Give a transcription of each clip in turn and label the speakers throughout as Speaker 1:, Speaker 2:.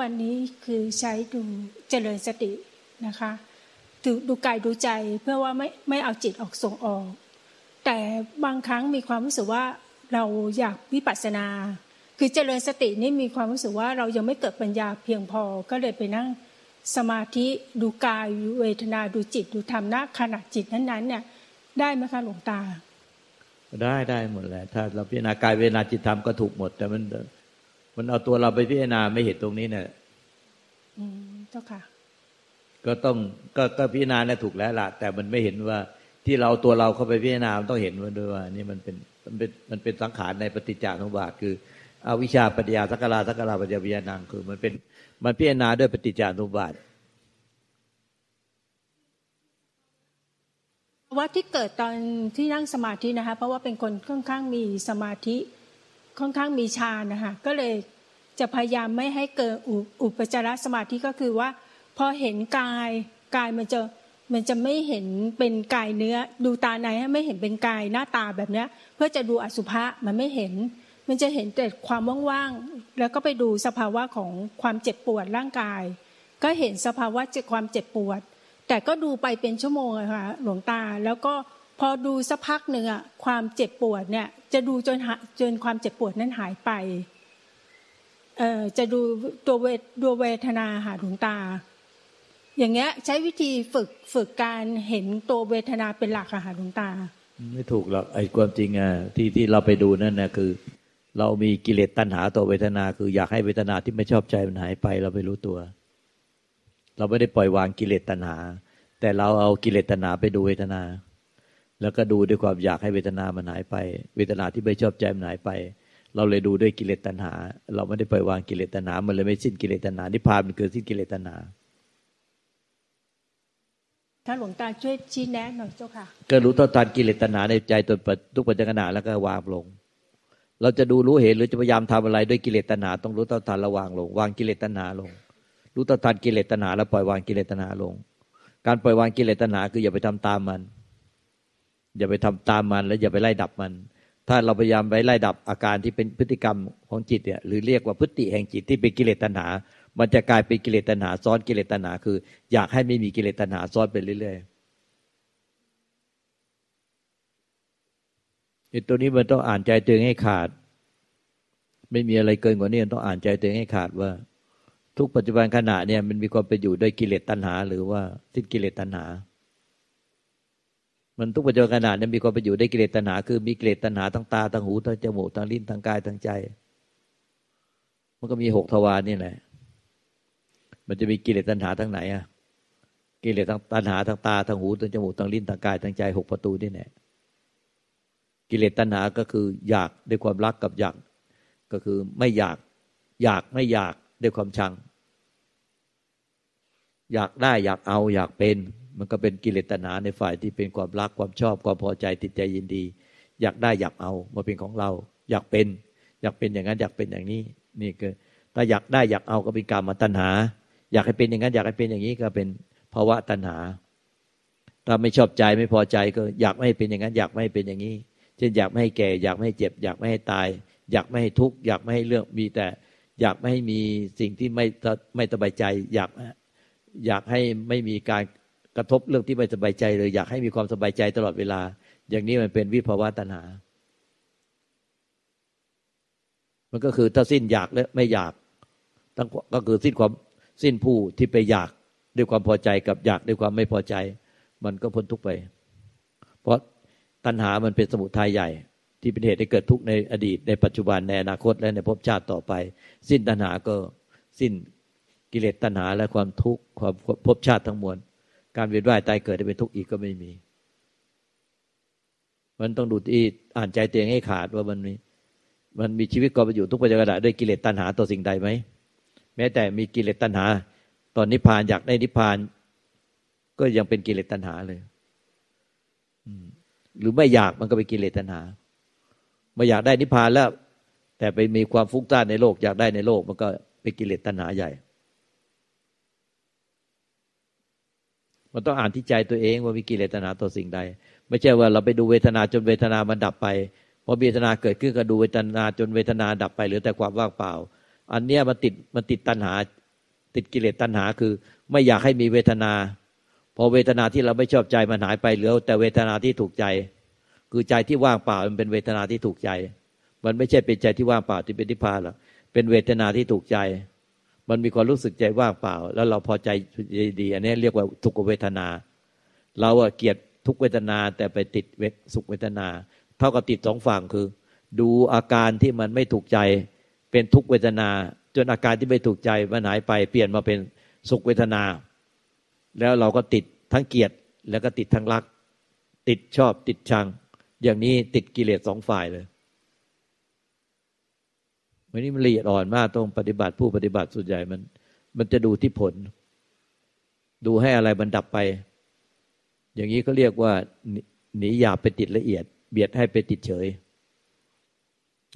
Speaker 1: วันนี้คือใช้ดูเจริญสตินะคะดูดูกายดูใจเพื่อว่าไม่ไม่เอาจิตออกส่งออก แต่บางครั้งมีความรู้สึกว่าเราอยากวิปัสสนา คือเจริญสตินี่มีความรู้สึกว่าเรายังไม่เกิดปัญญาเพียงพอก็เลยไปนั่งสมาธิดูกายดูเวทนาดูจิตดูธรรมนะขณะจิตนั้นๆเนี่ยได้ไหมคะหลวงตา
Speaker 2: ได้ได้หมดแหละถ้าเราพิจารณากายเวทนาจิตธรรมก็ถูกหมด แต่มัน มันเอาตัวเราไปพิจารณาไม่เห็นตรงนี้เนี่ย
Speaker 1: อืมเจ้าค่ะ
Speaker 2: ก็ต้องก็ก็พิจารณาเนี่ยถูกแล้วล่ะแต่มันไม่เห็นว่าที่เราตัวเราเข้าไปพิจารณามันต้องเห็นว่าด้วยว่า นี่มันเป็นมันเป็นมันเป็นสังขารในปฏิจจสมุปบาทคืออวิชชาปัญญาสักการะสักการะปัญญาวิญญาณังคือ มันเป็นมันพิจารณาด้วยปฏิจจสมุปบาท
Speaker 1: ว่าที่เกิดตอนที่นั่งสมาธินะคะเพราะว่าเป็นคนค่อนข้างมีสมาธิ ค่อนข้างมีฌานนะคะก็เลยจะพยายามไม่ให้เกิดอุปจารสมาธิก็คือว่า พอเห็นกายกายมันจะมันจะไม่เห็นเป็นกายเนื้อ ดูตาในให้ไม่เห็นเป็นกายหน้าตาแบบเนี้ย เพื่อจะดูอสุภะมันไม่เห็น มันจะเห็นแต่ความว่างๆแล้วก็ไปดูสภาวะของความเจ็บปวดร่างกาย ก็เห็นสภาวะเจ็บความเจ็บปวด แต่ก็ดูไปเป็นชั่วโมงอะค่ะหลวงตาแล้วก็พอดูสักพักหนึ่งอะความเจ็บปวดเนี่ย จะดูจนจนความเจ็บปวดนั้นหายไปเอ่อจะดูตัวเวทตัวเวทนาหาหลวงตา อย่างเงี้ย ใช้วิธีฝึกฝึกการเห็นตัวเวทนาเป็นหลักอะค่ะหลวงตา
Speaker 2: ไม่ถูกหรอกไอ้ความจริงอะที่ที่เราไปดูนั่นนะคือ เรามีกิเลสตัณหาตัวเวทนา คืออยากให้เวทนาที่ไม่ชอบใจมันหายไป เราไม่รู้ตัว เราไม่ได้ปล่อยวางกิเลสตัณหา แต่เราเอากิเลสตัณหาไปดูเวทนา แล้วก็ดูด้วยความอยากให้เวทนามันหายไป เวทนาที่ไม่ชอบใจมันหายไป เราเลยดูด้วยกิเลสตัณหา เราไม่ได้ปล่อยวางกิเลสตัณหา มันเลยไม่สิ้นกิเลสตัณหานิพพานมันเกิดสิ้นกิเลสตัณหา
Speaker 1: ถ้าหลวงตาช่วยชี้แนะหน่อยเจ้าค่ะ
Speaker 2: ก็รู้ต่อตันกิเลสตัณหาในใจตัวทุกปัจจุบันแล้วก็วางลง เราจะดูรู้เห็นหรือจะพยายามทำอะไรด้วยกิเลสตัณหาต้องรู้ต่อตันระวางลง วางกิเลสตัณหาลง รู้ต่อตันกิเลสตัณหาแล้วปล่อยวางกิเลสตัณหาลง การปล่อยวางกิเลสตัณหาคืออย่าไปทำตามมัน อย่าไปทำตามมันแล้วอย่าไปไล่ดับมัน ถ้าเราพยายามไปไล่ดับอาการที่เป็นพฤติกรรมของจิตเนี่ยหรือเรียกว่าพฤติแห่งจิตที่เป็นกิเลสตัณหา มันจะกลายเป็นกิเลสตัณหา ซ้อนกิเลสตัณหา คือ อยากให้ไม่มีกิเลสตัณหาซ้อนไปเรื่อยๆไอ้ตัวนี้มันต้องอ่านใจตัวเองให้ขาด ไม่มีอะไรเกินกว่านี้ต้องอ่านใจตัวเองให้ขาดว่า ทุกปัจจุบันขณะเนี่ยมันมีความเป็นอยู่ด้วยกิเลสตัณหา หรือว่าสิ้นกิเลสตัณหา มันทุกปัจจุบันขณะนี้มีความไปอยู่ได้กิเลสตัณหา คือมีกิเลสตัณหาทั้งตาทั้งหูทั้งจมูกทั้งลิ้นทั้งกายทั้งใจ มันก็มีหกทวารนี่แหละมันจะมีกิเลสตัณหาทั้งไหนอะกิเลสทั้งตัณหาทั้งตาทั้งหูทั้งจมูกทั้งลิ้นทั้งกายทั้งใจหกประตูนี่แหละกิเลสตัณหาก็คืออยากด้วยความรักกับอยากก็คือไม่อยากอยากไม่อยากด้วยความชัง อยากได้อยากเอาอยากเป็น มันก็เป็นกิเลสตัณหาในฝ่ายที่เป็นความรักความชอบความพอใจติดใจยินดี อยากได้อยากเอามาเป็นของเรา อยากเป็น อยากเป็นอย่างนั้นอยากเป็นอย่างนี้ นี่คือถ้าอยากได้อยากเอาก็เป็นกรรมตัณหา อยากให้เป็นอย่างนั้น อยากให้เป็นอย่างนี้ก็เป็นภาวะตัณหา ถ้าไม่ชอบใจไม่พอใจก็อยากไม่ให้เป็นอย่างนั้น อยากไม่ให้เป็นอย่างนี้ เช่นอยากไม่ให้แก่ อยากไม่ให้เจ็บ อยากไม่ให้ตาย อยากไม่ให้ทุกข์อยากไม่ให้เรื่องมีแต่ อยากไม่ให้มีสิ่งที่ไม่ไม่สบายใจ อยากอยากให้ไม่มีการ กระทบเรื่องที่ไม่สบายใจเลยอยากให้มีความสบายใจตลอดเวลา อย่างนี้มันเป็นวิภาวะตัณหา มันก็คือถ้าสิ้นอยากและไม่อยากทั้งก็คือสิ้นความสิ้นผู้ที่ไปอยากด้วยความพอใจกับอยากด้วยความไม่พอใจ มันก็พ้นทุกไป เพราะตัณหามันเป็นสมุทัยใหญ่ ที่เป็นเหตุให้เกิดทุกข์ในอดีต ในปัจจุบันในอนาคตและในภพชาติต่อไป สิ้นตัณหาก็สิ้นกิเลสตัณหาและความทุกข์ความภพชาติทั้งมวล การเวียนว่ายตายเกิดจะเป็นทุกข์อีกก็ไม่มี มันต้องดูที่อ่านใจเตัวเองให้ขาดว่ามันมีมันมีชีวิตก็ไปอยู่ทุกปัจจุบันด้วยกิเลสตัณหาต่อสิ่งใดไหมแม้แต่มีกิเลสตัณหา ตอนนิพพานอยากได้นิพพาน ก็ยังเป็นกิเลสตัณหาเลยหรือไม่อยากมันก็เป็นกิเลสตัณหาไม่อยากได้นิพพานแล้ว แต่ไปมีความฟุ้งซ่านในโลกอยากได้ในโลก มันก็เป็นกิเลสตัณหาใหญ่ มันต้องอ่านที่ใจตัวเองว่ามีกิเลสตัณหาต่อสิ่งใด ไม่ใช่ว่าเราไปดูเวทนาจนเวทนามันดับไปพอเวทนาเกิดขึ้นก็ดูเวทนาจนเวทนาดับไปเหลือแต่ความว่างเปล่า อันเนี้ยมันติดมันติดตัณหา ติดกิเลสตัณหาคือ ไม่อยากให้มีเวทนา พอเวทนาที่เราไม่ชอบใจมันหายไปเหลือ แต่เวทนาที่ถูกใจ คือใจที่ว่างเปล่ามันเป็นเวทนาที่ถูกใจ มันไม่ใช่เป็นใจที่ว่างเปล่าที่เป็นนิพพานหรอกเป็นเวทนาที่ถูกใจ มันมีความรู้สึกใจว่างเปล่า แล้วเราพอใจดี อันนี้เรียกว่าทุกเวทนา เราอะเกลียดทุกเวทนาแต่ไปติดเวทสุขเวทนา เท่ากับติดสองฝั่งคือ ดูอาการที่มันไม่ถูกใจเป็นทุกเวทนา จนอาการที่ไม่ถูกใจมันหายไปเปลี่ยนมาเป็นสุขเวทนา แล้วเราก็ติดทั้งเกลียรติแล้วก็ติดทั้งรัก ติดชอบติดชัง อย่างนี้ติดกิเลสสองฝ่ายเลย วันนี้มันละเอียดอ่อนมากตรงปฏิบัติผู้ปฏิบัติส่วนใหญ่มัน มันจะดูที่ผล ดูให้อะไรมันดับไป อย่างนี้เขาเรียกว่าหนีหยาบไปติดละเอียด เบียดให้ไปติดเฉย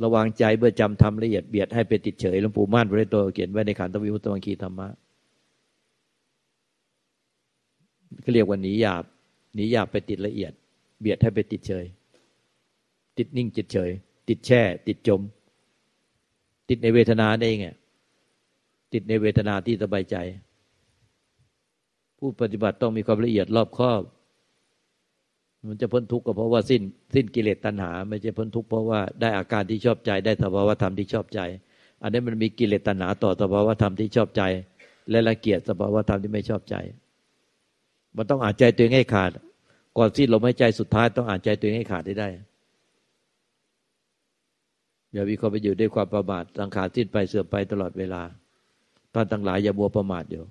Speaker 2: ระวังใจเมื่อจำทำละเอียดเบียดให้ไปติดเฉยหลวงปู่ม่านพระโตเขียนไว้ในขันธวิมุตตังคีธรรมะก็เรียกว่าหนีหยาบหนีหยาบไปติดละเอียด เบียดให้ไปติดเฉย ติดนิ่งจิตเฉย ติดแช่ ติดจม ติดในเวทนาได้ไงติดในเวทนาที่สบายใจ ผู้ปฏิบัติต้องมีความละเอียดรอบคอบ มันจะพ้นทุกข์ก็เพราะว่าสิ้น สิ้นกิเลสตัณหา ไม่ใช่พ้นทุกข์เพราะว่าได้อาการที่ชอบใจ ได้สภาวธรรมที่ชอบใจ อันนี้มันมีกิเลสตัณหาต่อสภาวธรรมที่ชอบใจ และละเกียดสภาวธรรมที่ไม่ชอบใจ มันต้องอ่านใจตัวเองให้ขาด ก่อนสิ้นลมหายใจสุดท้ายต้องอ่านใจตัวเองให้ขาดได้ได้ อย่าวิเคราะห์ไปอยู่ด้วยความประมาทสังขารสิ้นไปเสื่อมไปตลอดเวลาท่านทั้งหลายอย่าบัวประมาทอยู่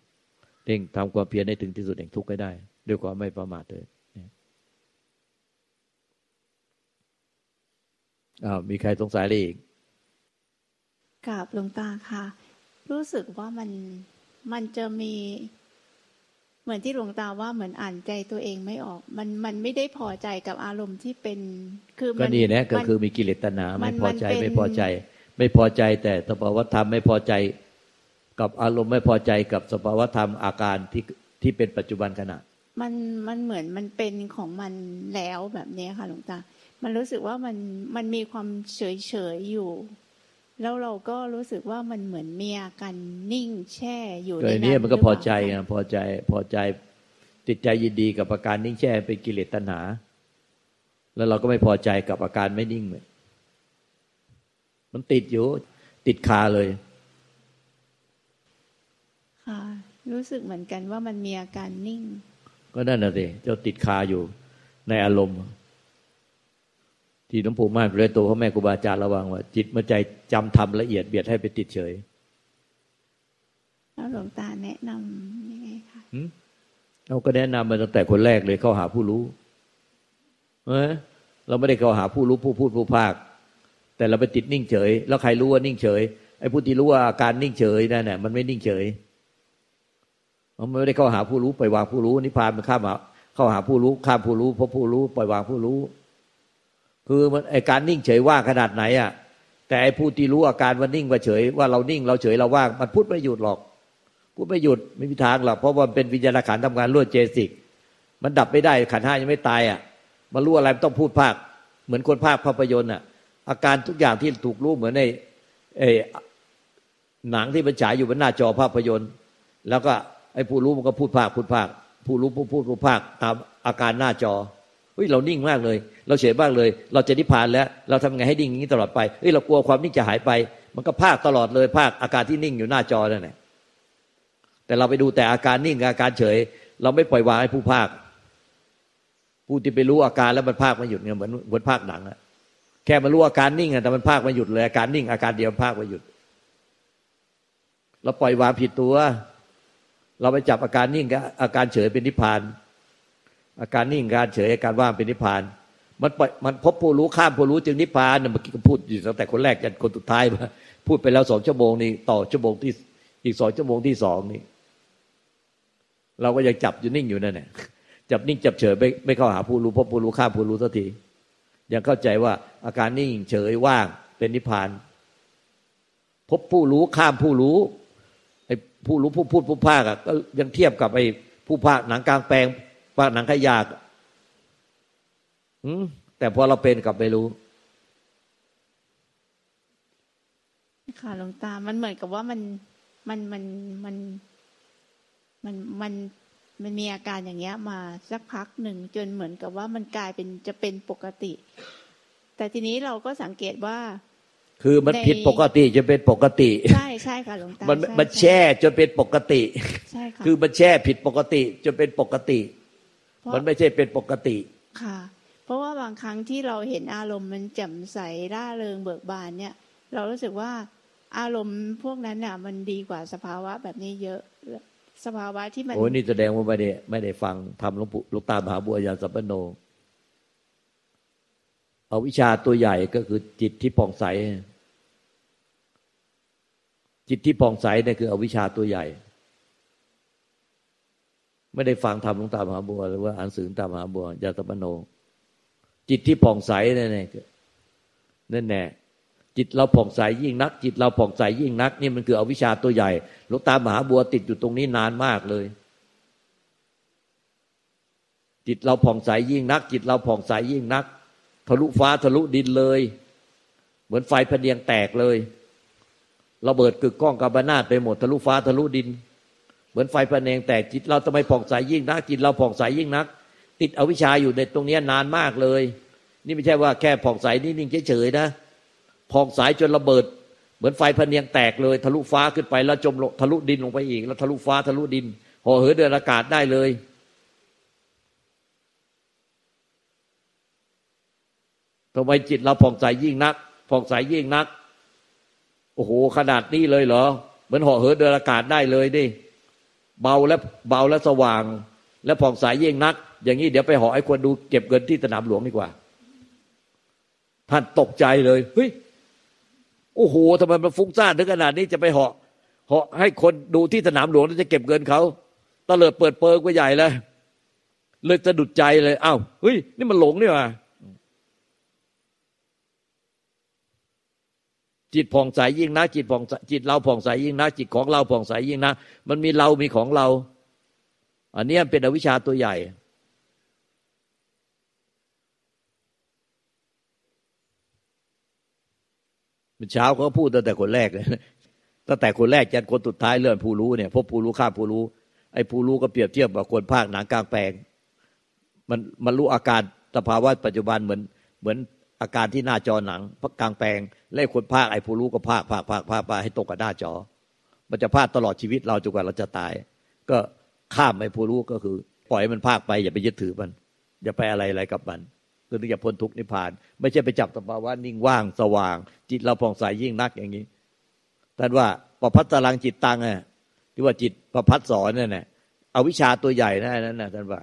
Speaker 2: เร่งทำความเพียรให้ถึงที่สุดแห่งทุกข์ให้ได้ ด้วยความไม่ประมาทเลยอ้าวมีใครสงสัยอะไรอีก
Speaker 3: กราบหลวงตาค่ะ รู้สึกว่ามันมันจะมี เหมือนที่หลวงตาว่าเหมือนอ่านใจตัวเองไม่ออก มันมันไม่ได้พอใจกับอารมณ์ที่เป็น คือ
Speaker 2: ก็นี่นะก็คือมีกิเลสตัณหาไม่พอใจไม่พอใจ ไม่พอใจแต่สภาวธรรมไม่พอใจ กับอารมณ์ไม่พอใจกับสภาวธรรมอาการที่ที่เป็นปัจจุบันขณะ
Speaker 3: มันมันเหมือนมันเป็นของมันแล้วแบบนี้ค่ะหลวงตา มันรู้สึกว่ามันมันมีความเฉยเฉยอยู่ แล้วเราก็รู้สึกว่ามันเหมือนเมียกันนิ่งแช่อยู่ใน
Speaker 2: นั้นนี้มันก็พอใจนะพอใจพอใจติดใจยินดีกับอาการนิ่งแช่เป็นกิเลสตัณหา แล้วเราก็ไม่พอใจกับอาการไม่นิ่งเลยมันติดอยู่ ติดคาเลย
Speaker 3: ค่ะ รู้สึกเหมือนกันว่ามันมีอาการนิ่ง
Speaker 2: ก็นั่นน่ะสิเจ้าติดคาอยู่ในอารมณ์ ที่หลวงปู่ม่านเลยตัวพ่อแม่ครูบาอาจารย์ระวังว่า จิตมาใจจำทำละเอียดเบียดให้ไปติดเฉย
Speaker 3: แล้วหลวงตาแนะนำยังไงคะ
Speaker 2: เราก็แนะนำมาตั้งแต่คนแรกเลยเข้าหาผู้รู้เออเราไม่ได้เข้าหาผู้รู้ผู้พูดผู้ภาค แต่เราไปติดนิ่งเฉย แล้วใครรู้ว่านิ่งเฉยไอ้ผู้ที่รู้ว่าอาการนิ่งเฉยนั่นแหละมันไม่นิ่งเฉยมันไม่ได้เข้าหาผู้รู้ปล่อยวางผู้รู้นิพพานมันข้ามเข้าหาผู้รู้ข้ามผู้รู้เพราะผู้รู้ปล่อยวางผู้รู้ คือมันไอการนิ่งเฉยว่างขนาดไหนอะ แต่ไอผู้ที่รู้อาการว่านิ่งว่าเฉย ว่าเรานิ่งเราเฉยเราว่างมันพูดไม่หยุดหรอก พูดไม่หยุดไม่มีทางหรอกเพราะว่าเป็นวิญญาณขันทำงานรวดเจสิก มันดับไม่ได้ขันห้ายังไม่ตายอะมารู้อะไรต้องพูดภาค เหมือนคนภาคภาพยนตร์อะ อาการทุกอย่างที่ถูกรู้เหมือนในไอหนังที่มันฉายอยู่บนหน้าจอภาพยนตร์ แล้วก็ไอ้ผู้รู้มันก็พูดภาคพูดภาคผู้รู้ผู้พูดผู้ภาคตามอาการหน้าจอ เฮ้ยเรานิ่งมากเลย เราเฉยมากเลย เราจะนิพพานแล้ว เราทำไงให้นิ่งอย่างนี้ตลอดไปเฮ้ยเรากลัวความนิ่งจะหายไป มันก็ภาคตลอดเลย ภาคอาการที่นิ่งอยู่หน้าจอนั่นแหละแต่เราไปดูแต่อาการนิ่งอาการเฉย เราไม่ปล่อยวางให้ผู้ภาค ผู้ที่ไปรู้อาการแล้วมันภาคม่หยุดเนี่ยเหมือนเหมือนภาคหนังอะแค่มารู้อาการนิ่งอะแต่มันภาคม่หยุดเลยอาการนิ่งอาการเดียวภาคม่หยุด เราปล่อยวางผิดตัว เราไปจับอาการนิ่งกับอาการเฉยเป็นนิพพาน อาการนิ่งการเฉยอาการว่างเป็นนิพพาน มันมันพบผู้รู้ข้ามผู้รู้จึงนิพพานเมื่อกี้ก็พูดอยู่ตั้งแต่คนแรกจนคนสุดท้ายมาพูดไปแล้วสองชั่วโมงนี้ต่อชั่วโมงที่อีกสองชั่วโมงที่สองนี่เราก็ยังจับอยู่นิ่งอยู่นั่นแหละจับนิ่งจับเฉยไม่ไม่เข้าหาผู้รู้พบผู้รู้ข้ามผู้รู้สักทียังเข้าใจว่าอาการนิ่งเฉยว่างเป็นนิพพาน พบผู้รู้ข้ามผู้รู้ไอ้ผู้รู้ผู้พูดผู้ภาคก็ยังเทียบกับไอ้ผู้ภาคหนังกลางแปลง ว่าหนังขยากแต่พอเราเป็นกลับไปรู้
Speaker 3: ค่ะหลวงตา มันเหมือนกับว่ามันมันมันมันมันมันมันมีอาการอย่างเงี้ย มาสักพักหนึ่งจนเหมือนกับว่ามันกลายเป็นจะเป็นปกติ แต่ทีนี้เราก็สังเกตว่า
Speaker 2: คือมันผิดปกติจะเป็นปกติ
Speaker 3: ใช่ใช่ค่ะหลวงตา
Speaker 2: มัน
Speaker 3: ใช่
Speaker 2: มันแช่จนเป็นปกติ
Speaker 3: ใช่ค่ะ
Speaker 2: คือมันแช่ผิดปกติจนเป็นปกติ
Speaker 3: เพราะ
Speaker 2: มันไม่ใช่เป็นปกติ
Speaker 3: ค่ะ เพราะว่าบางครั้งที่เราเห็นอารมณ์มันแจ่มใสร่าเริงเบิกบานเนี่ย เรารู้สึกว่าอารมณ์พวกนั้นน่ะ มันดีกว่าสภาวะแบบนี้เยอะสภาวะที่มัน
Speaker 2: โอ้ยนี่แสดงว่าไม่ได้ไม่ได้ฟังทำหลวงปู่หลวงตามหาบัวยานสัมปโนเอาวิชาตัวใหญ่ก็คือจิตที่ผ่องใส จิตที่ผ่องใสเนี่ยคือเอาวิชาตัวใหญ่ ไม่ได้ฟังทำหลวงตามหาบัว หรือว่าอ่านสื่อตามหาบัวยานสัมปโน จิตที่ผ่องใสนั่นแน่นั่นแน่จิตเราผ่องใสยิ่งนัก จิตเราผ่องใสยิ่งนัก นี่มันคือเอาวิชาตัวใหญ่หลวงตามหาบัวติดอยู่ตรงนี้นานมากเลย จิตเราผ่องใสยิ่งนัก จิตเราผ่องใสยิ่งนัก ทะลุฟ้าทะลุดินเลย เหมือนไฟพเนียงแตกเลยระเบิดกึกก้องกาบานาดไปหมดทะลุฟ้าทะลุดิน เหมือนไฟพะเนียงแตกจิตเราทำไมผ่องใสยิ่งนัก จิตเราผ่องใสยิ่งนัก ติดอวิชชาอยู่ในตรงนี้นานมากเลย นี่ไม่ใช่ว่าแค่ผ่องใสนิ่งเฉยๆนะผ่องใสจนระเบิด เหมือนไฟพะเนียงแตกเลย ทะลุฟ้าขึ้นไปแล้วจมลงทะลุดินลงไปอีก แล้วทะลุฟ้าทะลุดินห่อเหินเดินอากาศได้เลยทำไมจิตเราผ่องใสยิ่งนักผ่องใสยิ่งนัก โอ้โหขนาดนี้เลยเหรอ เหมือนห่อเหินเดินอากาศได้เลยดิ เบาและเบาและสว่าง และผ่องใสยิ่งนัก อย่างนี้เดี๋ยวไปห่อไอ้คนดูเก็บเงินที่สนามหลวงดีกว่า ท่านตกใจเลยเฮ้ยโอ้โหทำไมมันฟุ้งซ่านถึงขนาดนี้จะไปเหาะเหาะให้คนดูที่สนามหลวงแล้วจะเก็บเงินเขาตะเลิดเปิดเปิงไปใหญ่เลยเลยสะดุดใจเลยอ้าวเฮ้ย นี่มันหลงนี่หว่า จิตผ่องใสยิ่งนะจิตผ่องจิตเราผ่องใสยิ่งนะจิตของเราผ่องใสยิ่งนะมันมีเรามีของเรา อันนี้เป็นอวิชชาตัวใหญ่ เช้าเขาพูดตั้งแต่คนแรกเลยตั้งแต่คนแรกจนคนสุดท้ายเลื่อนผู้รู้เนี่ยพบผู้รู้ข้าผู้รู้ไอ้ผู้รู้ก็เปรียบเทียบกับคนภาคหนังกลางแปลง มันมันรู้อาการสภาวะปัจจุบันเหมือนเหมือน อาการที่หน้าจอหนังพักกลางแปลงเล่คนภาคไอ้ผู้รู้ก็ภาคภาคภาคภาคภาคให้ตกกับหน้าจอ มันจะภาคตลอดชีวิตเราจนกว่าเราจะตาย ก็ข้ามไอ้ผู้รู้ก็คือ ปล่อยมันภาคไปอย่าไปยึดถือมัน อย่าไปอะไรอะไรกับมันคือถึงจะพ้นทุกข์นิพพาน ไม่ใช่ไปจับสภาวะนิ่งว่างสว่าง จิตเราผ่องใสยิ่งนักอย่างนี้ท่านว่าประพัดตตลังจิตตังอะที่ว่าจิตประพัดสอนนั่นแหละเอาวิชาตัวใหญ่นั่นนั่นนะท่านว่า